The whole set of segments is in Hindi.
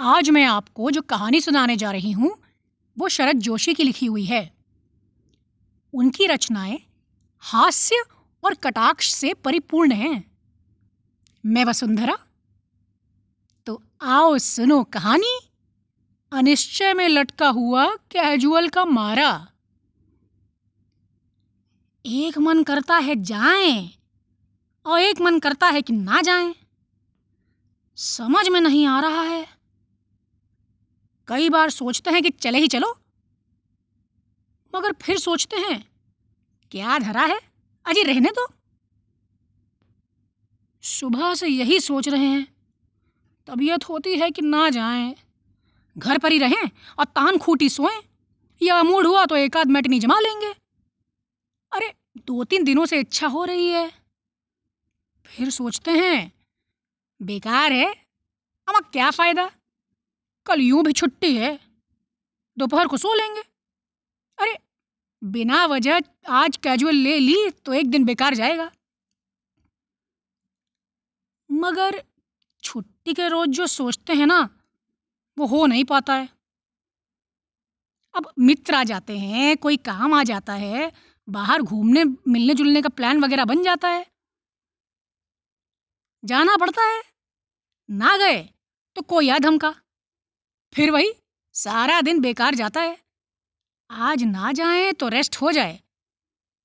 आज मैं आपको जो कहानी सुनाने जा रही हूँ, वो शरद जोशी की लिखी हुई है। उनकी रचनाएँ हास्य और कटाक्ष से परिपूर्ण हैं। मैं वसुंधरा तो आओ सुनो कहानी। अनिश्चय में लटका हुआ कैजुअल का मारा। एक मन करता है जाएँ और एक मन करता है कि ना जाएँ। समझ में नहीं आ रहा है। कई बार सोचते हैं कि चले ही चलो। मगर फिर सोचते हैं, क्या धरा है? अजी रहने दो। सुबह से यही सोच रहे हैं। तबीयत होती है कि ना जाएँ। घर पर ही रहें और तान खूटी सोएँ। या मूड हुआ तो एक आध मैटनी जमा लेंगे। अरे दो तीन दिनों से इच्छा हो रही है। फिर सोचते हैं, बेकार है। अब क्या फ़ायदा? कल यूँ भी छुट्टी है, दोपहर को सो लेंगे। अरे, बिना वजह आज कैजुअल ले ली तो एक दिन बेकार जाएगा। मगर छुट्टी के रोज जो सोचते हैं ना, वो हो नहीं पाता है। अब मित्र आ जाते हैं, कोई काम आ जाता है, बाहर घूमने, मिलने जुलने का प्लान वगैरह बन जाता है। जाना पड़ता है, ना गए तो कोई याद हमका। फिर वही सारा दिन बेकार जाता है। आज ना जाए तो रेस्ट हो जाए।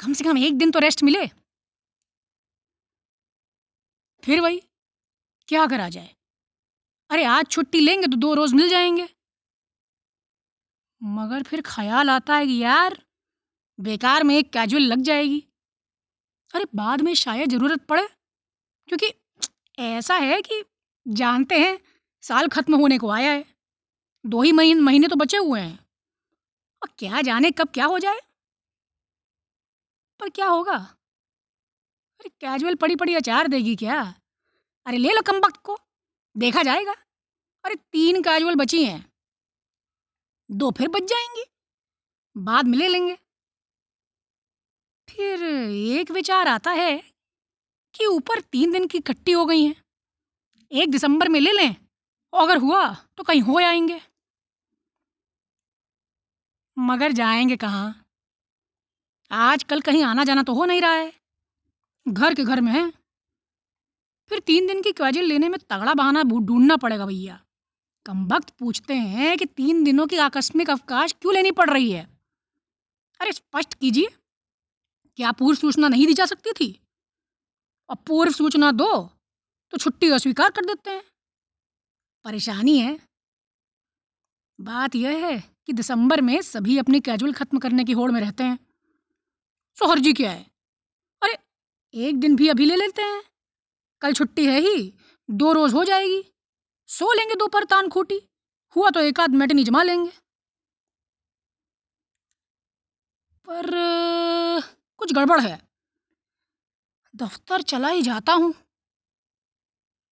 कम से कम एक दिन तो रेस्ट मिले। फिर वही क्या करा जाए? अरे आज छुट्टी लेंगे तो दो रोज मिल जाएँगे। मगर फिर ख्याल आता है कि यार बेकार में एक कैजुअल लग जाएगी। अरे बाद में शायद ज़रूरत पड़े, क्योंकि ऐसा है कि जानते हैं साल खत्म होने को आया है। दो ही महीने महीने तो बचे हुए हैं। और क्या जाने कब क्या हो जाए? पर क्या होगा? अरे कैजुअल पड़ी पड़ी अचार देगी क्या? अरे, ले लो कम वक्त को। देखा जाएगा। अरे, तीन कैजुअल बची हैं। दो फिर बच जाएँगी। बाद में ले लेंगे। फिर एक विचार आता है कि ऊपर तीन दिन की इकट्ठी हो गई हैं। एक दिसंबर में ले लें, और अगर हुआ तो कहीं हो आएँगे। मगर जाएँगे कहाँ? आजकल कहीं आना जाना तो हो नहीं रहा है। घर के घर में है। फिर तीन दिन की क्वाजिल लेने में तगड़ा बहाना ढूंढना पड़ेगा भैया। कम वक्त पूछते हैं कि तीन दिनों की आकस्मिक अवकाश क्यों लेनी पड़ रही है? अरे, स्पष्ट कीजिए। क्या पूर्व सूचना नहीं दी जा सकती थी? और पूर्व सूचना दो तो छुट्टी अस्वीकार कर देते हैं। परेशानी है। बात यह है कि दिसंबर में सभी अपने कैजुअल खत्म करने की होड़ में रहते हैं। सोहर जी क्या है? अरे, एक दिन भी अभी ले लेते हैं। कल छुट्टी है ही, दो रोज हो जाएगी। सो लेंगे दोपहर तान खूटी। हुआ तो एक आध मैटनी जमा लेंगे। पर, कुछ गड़बड़ है। दफ्तर चला ही जाता हूँ।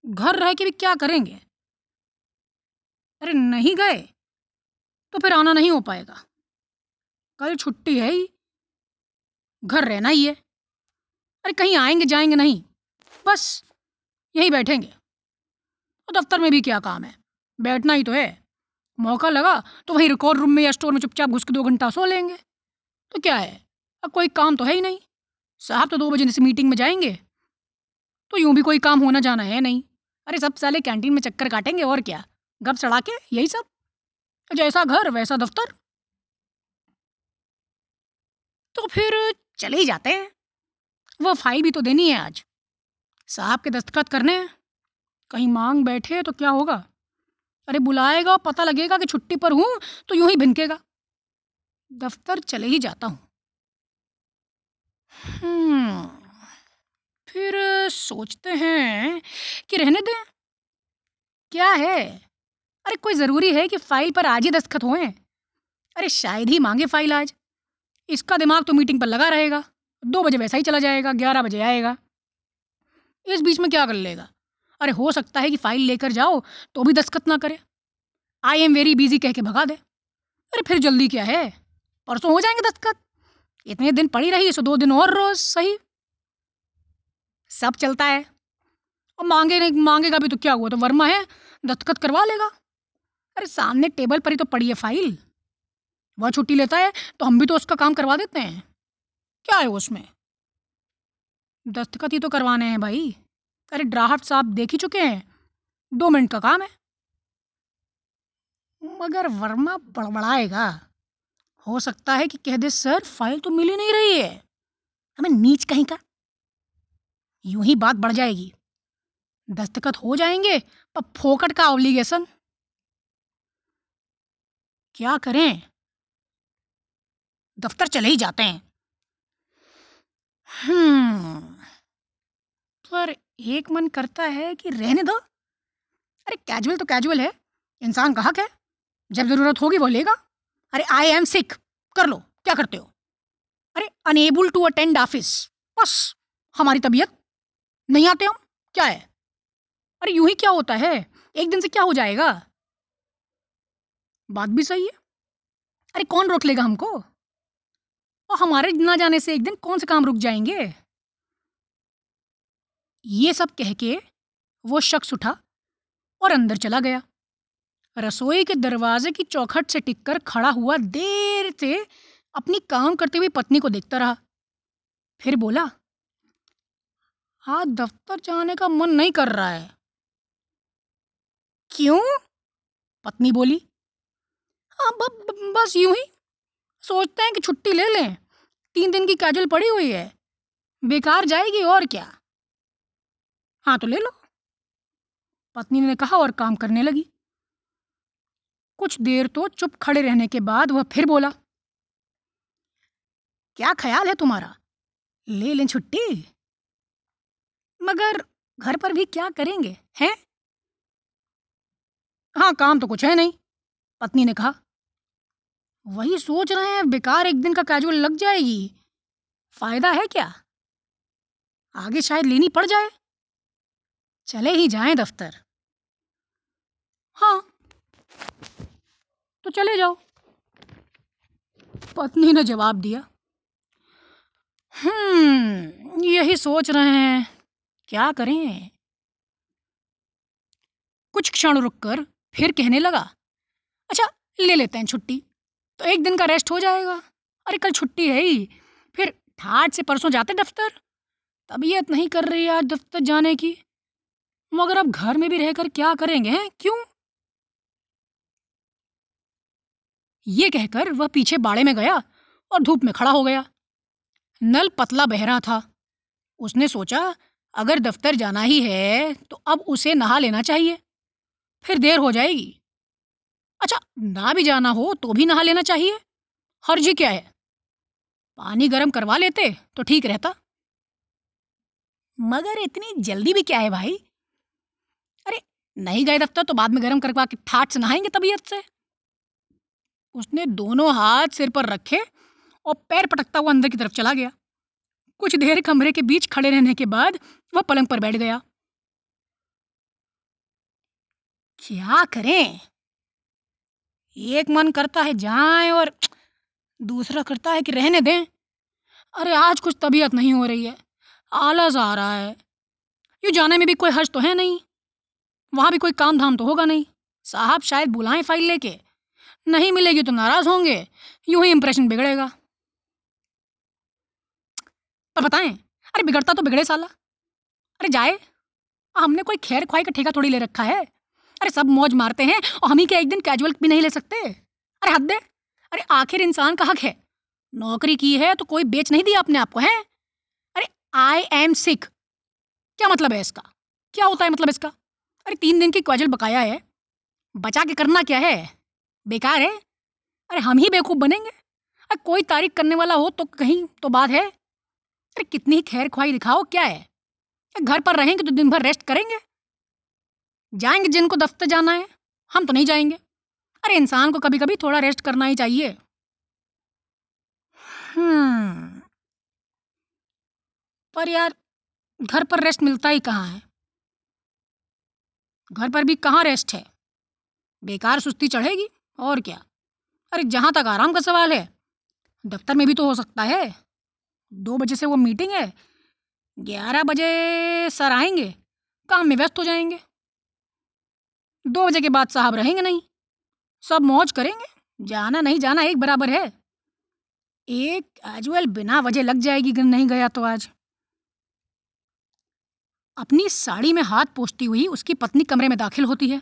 घर रह के भी क्या करेंगे? अरे, नहीं गए। तो फिर आना नहीं हो पाएगा। कल छुट्टी है ही। घर रहना ही है। अरे कहीं आएँगे जाएँगे नहीं। बस यहीं बैठेंगे। और दफ्तर में भी क्या काम है? बैठना ही तो है। मौका लगा तो वहीं रिकॉर्ड रूम में या स्टोर में चुपचाप घुस के दो घंटा सो लेंगे। तो क्या है? अब कोई काम तो है ही नहीं। साहब तो दो बजे से मीटिंग में जाएँगे। तो यूँ भी कोई काम होना जाना है नहीं। अरे सब साले कैंटीन में चक्कर काटेंगे और क्या? गप सड़ा के यही सब। जैसा घर वैसा दफ्तर। तो फिर चले ही जाते हैं। वो फ़ाइल भी तो देनी है आज। साहब के दस्तखत करने हैं। कहीं मांग बैठे तो क्या होगा? अरे बुलाएगा पता लगेगा कि छुट्टी पर हूँ तो यूँ ही भिनकेगा। दफ्तर चले ही जाता हूँ। हम्म, फिर सोचते हैं कि रहने दें। क्या है? अरे, कोई ज़रूरी है कि फ़ाइल पर आज ही दस्तखत होए? अरे, शायद ही मांगे फ़ाइल आज। इसका दिमाग तो मीटिंग पर लगा रहेगा। दो बजे वैसा ही चला जाएगा, ग्यारह बजे आएगा। इस बीच में क्या कर लेगा? अरे, हो सकता है कि फ़ाइल लेकर जाओ तो भी दस्तखत ना करे। आई एम वेरी बिज़ी कह के भगा दे। अरे, फिर जल्दी क्या है? परसों हो जाएँगे दस्तखत। इतने दिन पड़ी रही, सो दो दिन और रोज सही। सब चलता है। और मांगे नहीं मांगेगा भी तो क्या हुआ? तो वर्मा है, दस्तखत करवा लेगा। अरे, सामने टेबल पर ही तो पड़ी है फ़ाइल। वह छुट्टी लेता है तो हम भी तो उसका काम करवा देते हैं। क्या है उसमें? दस्तखत ही तो करवाने हैं भाई। अरे ड्राफ्ट साहब देख ही चुके हैं। दो मिनट का काम है। मगर वर्मा बड़बड़ाएगा। हो सकता है कि कह दे, सर, फ़ाइल तो मिल ही नहीं रही है। हमें नीच कहीं का यूँ ही बात बढ़ जाएगी। दस्तखत हो जाएँगे, पर फोकट का ऑब्लिगेशन क्या करें? दफ्तर चले ही जाते हैं। हम्म पर एक मन करता है कि रहने दो। अरे कैजुअल तो कैजुअल है। इंसान का हक है। जब ज़रूरत होगी वो लेगा। अरे आई एम सिक कर लो। क्या करते हो? अरे अनेबल टू अटेंड ऑफ़िस बस, हमारी तबीयत। नहीं आते हम? क्या है? अरे, यूँ ही क्या होता है? एक दिन से क्या हो जाएगा? बात भी सही है। अरे, कौन रोक लेगा हमको? और हमारे ना जाने से एक दिन कौन से काम रुक जाएँगे? ये सब कह के वो शख्स उठा और अंदर चला गया। रसोई के दरवाजे की चौखट से टिककर खड़ा हुआ देर से अपनी काम करते हुए पत्नी को देखता रहा। फिर बोला आज दफ्तर जाने का मन नहीं कर रहा है। क्यों? पत्नी बोली हाँ बस यूँ ही। सोचते हैं कि छुट्टी ले लें। तीन दिन की कैजुअल पड़ी हुई है। बेकार जाएगी और क्या? हाँ तो ले लो। पत्नी ने कहा और काम करने लगी। कुछ देर तो चुप खड़े रहने के बाद वह फिर बोला, क्या ख्याल है तुम्हारा? ले लें छुट्टी। मगर घर पर भी क्या करेंगे, हैं? हाँ काम तो कुछ है नहीं, पत्नी ने कहा। वही सोच रहे हैं, बेकार एक दिन का कैजुअल लग जाएगी। फ़ायदा है क्या? आगे शायद लेनी पड़ जाए। चले ही जाएँ दफ्तर। हाँ। तो चले जाओ। पत्नी ने जवाब दिया। हम्म यही सोच रहे हैं। क्या करें? कुछ क्षण रुककर फिर कहने लगा अच्छा ले लेते हैं छुट्टी। तो एक दिन का रेस्ट हो जाएगा। अरे, कल छुट्टी है ही। फिर ठाट से परसों जाते दफ्तर? तबीयत नहीं कर रही आज दफ्तर जाने की। मगर अब घर में भी रहकर क्या करेंगे, हैं? क्यों? ये कहकर वह पीछे बाड़े में गया और धूप में खड़ा हो गया। नल पतला बह रहा था। उसने सोचा, अगर दफ्तर जाना ही है तो अब उसे नहा लेना चाहिए। फिर देर हो जाएगी। अच्छा ना भी जाना हो तो भी नहा लेना चाहिए। हर्जी क्या है? पानी गर्म करवा लेते तो ठीक रहता। मगर इतनी जल्दी भी क्या है भाई? अरे, नहीं गए दफ्तर तो बाद में गर्म करवा के ठाट से नहाएँगे तबीयत से। उसने दोनों हाथ सिर पर रखे और पैर पटकता हुआ अंदर की तरफ़ चला गया। कुछ देर कमरे के बीच खड़े रहने के बाद वह पलंग पर बैठ गया। क्या करें? एक मन करता है, जाएँ और दूसरा करता है कि रहने दें। अरे, आज कुछ तबीयत नहीं हो रही है, आलस आ रहा है। यूँ जाने में भी कोई हर्ष तो है नहीं। वहाँ भी कोई काम धाम तो होगा नहीं। साहब शायद बुलाएँ फ़ाइल लेके। नहीं मिलेगी तो नाराज़ होंगे, यूँ ही इंप्रेशन बिगड़ेगा। पर बताएँ, अरे, बिगड़ता तो बिगड़े साला। अरे, जाए, हमने कोई खैर ख्वाही का ठेका थोड़ी ले रखा है। अरे सब मौज मारते हैं और हम ही क्या एक दिन कैजुअल भी नहीं ले सकते। अरे हद दे अरे आखिर इंसान का हक है? नौकरी की है तो कोई बेच नहीं दिया अपने आप को, है? अरे आई एम सिक क्या मतलब है इसका? क्या होता है मतलब इसका? अरे तीन दिन की क्वाजल बकाया है। बचा के करना क्या है? बेकार है। अरे हम ही बेवकूफ़ बनेंगे। अरे कोई तारीख करने वाला हो तो कहीं तो बात है। अरे कितनी खैर ख्वाही दिखाओ, क्या है? घर पर रहेंगे तो दिन भर रेस्ट करेंगे? जाएँगे जिनको दफ्तर जाना है, हम तो नहीं जाएँगे। अरे इंसान को कभी कभी थोड़ा रेस्ट करना ही चाहिए। हम्म। पर यार, घर पर रेस्ट मिलता ही कहाँ है? घर पर भी कहाँ रेस्ट है? बेकार सुस्ती चढ़ेगी, और क्या? अरे जहाँ तक आराम का सवाल है, दफ्तर में भी तो हो सकता है। दो बजे से वो मीटिंग है, ग्यारह बजे सर आएँगे, काम में व्यस्त हो जाएँगे। दो बजे के बाद साहब रहेंगे नहीं। सब मौज करेंगे। जाना नहीं जाना एक बराबर है। एक कैजुअल बिना वजह लग जाएगी नहीं गया तो आज। अपनी साड़ी में हाथ पोछती हुई उसकी पत्नी कमरे में दाखिल होती है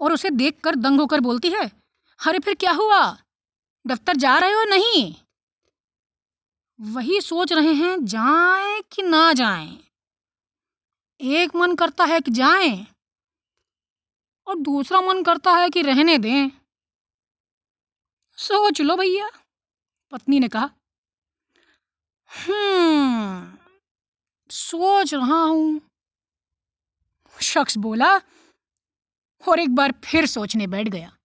और उसे देखकर दंग होकर बोलती है, अरे फिर क्या हुआ? दफ्तर जा रहे हो नहीं? वही सोच रहे हैं, जाएँ कि ना जाएँ। एक मन करता है कि जाएँ। और दूसरा मन करता है कि रहने दें। सोच लो भैया, पत्नी ने कहा। हम्म सोच रहा हूँ। शख्स बोला और एक बार फिर सोचने बैठ गया।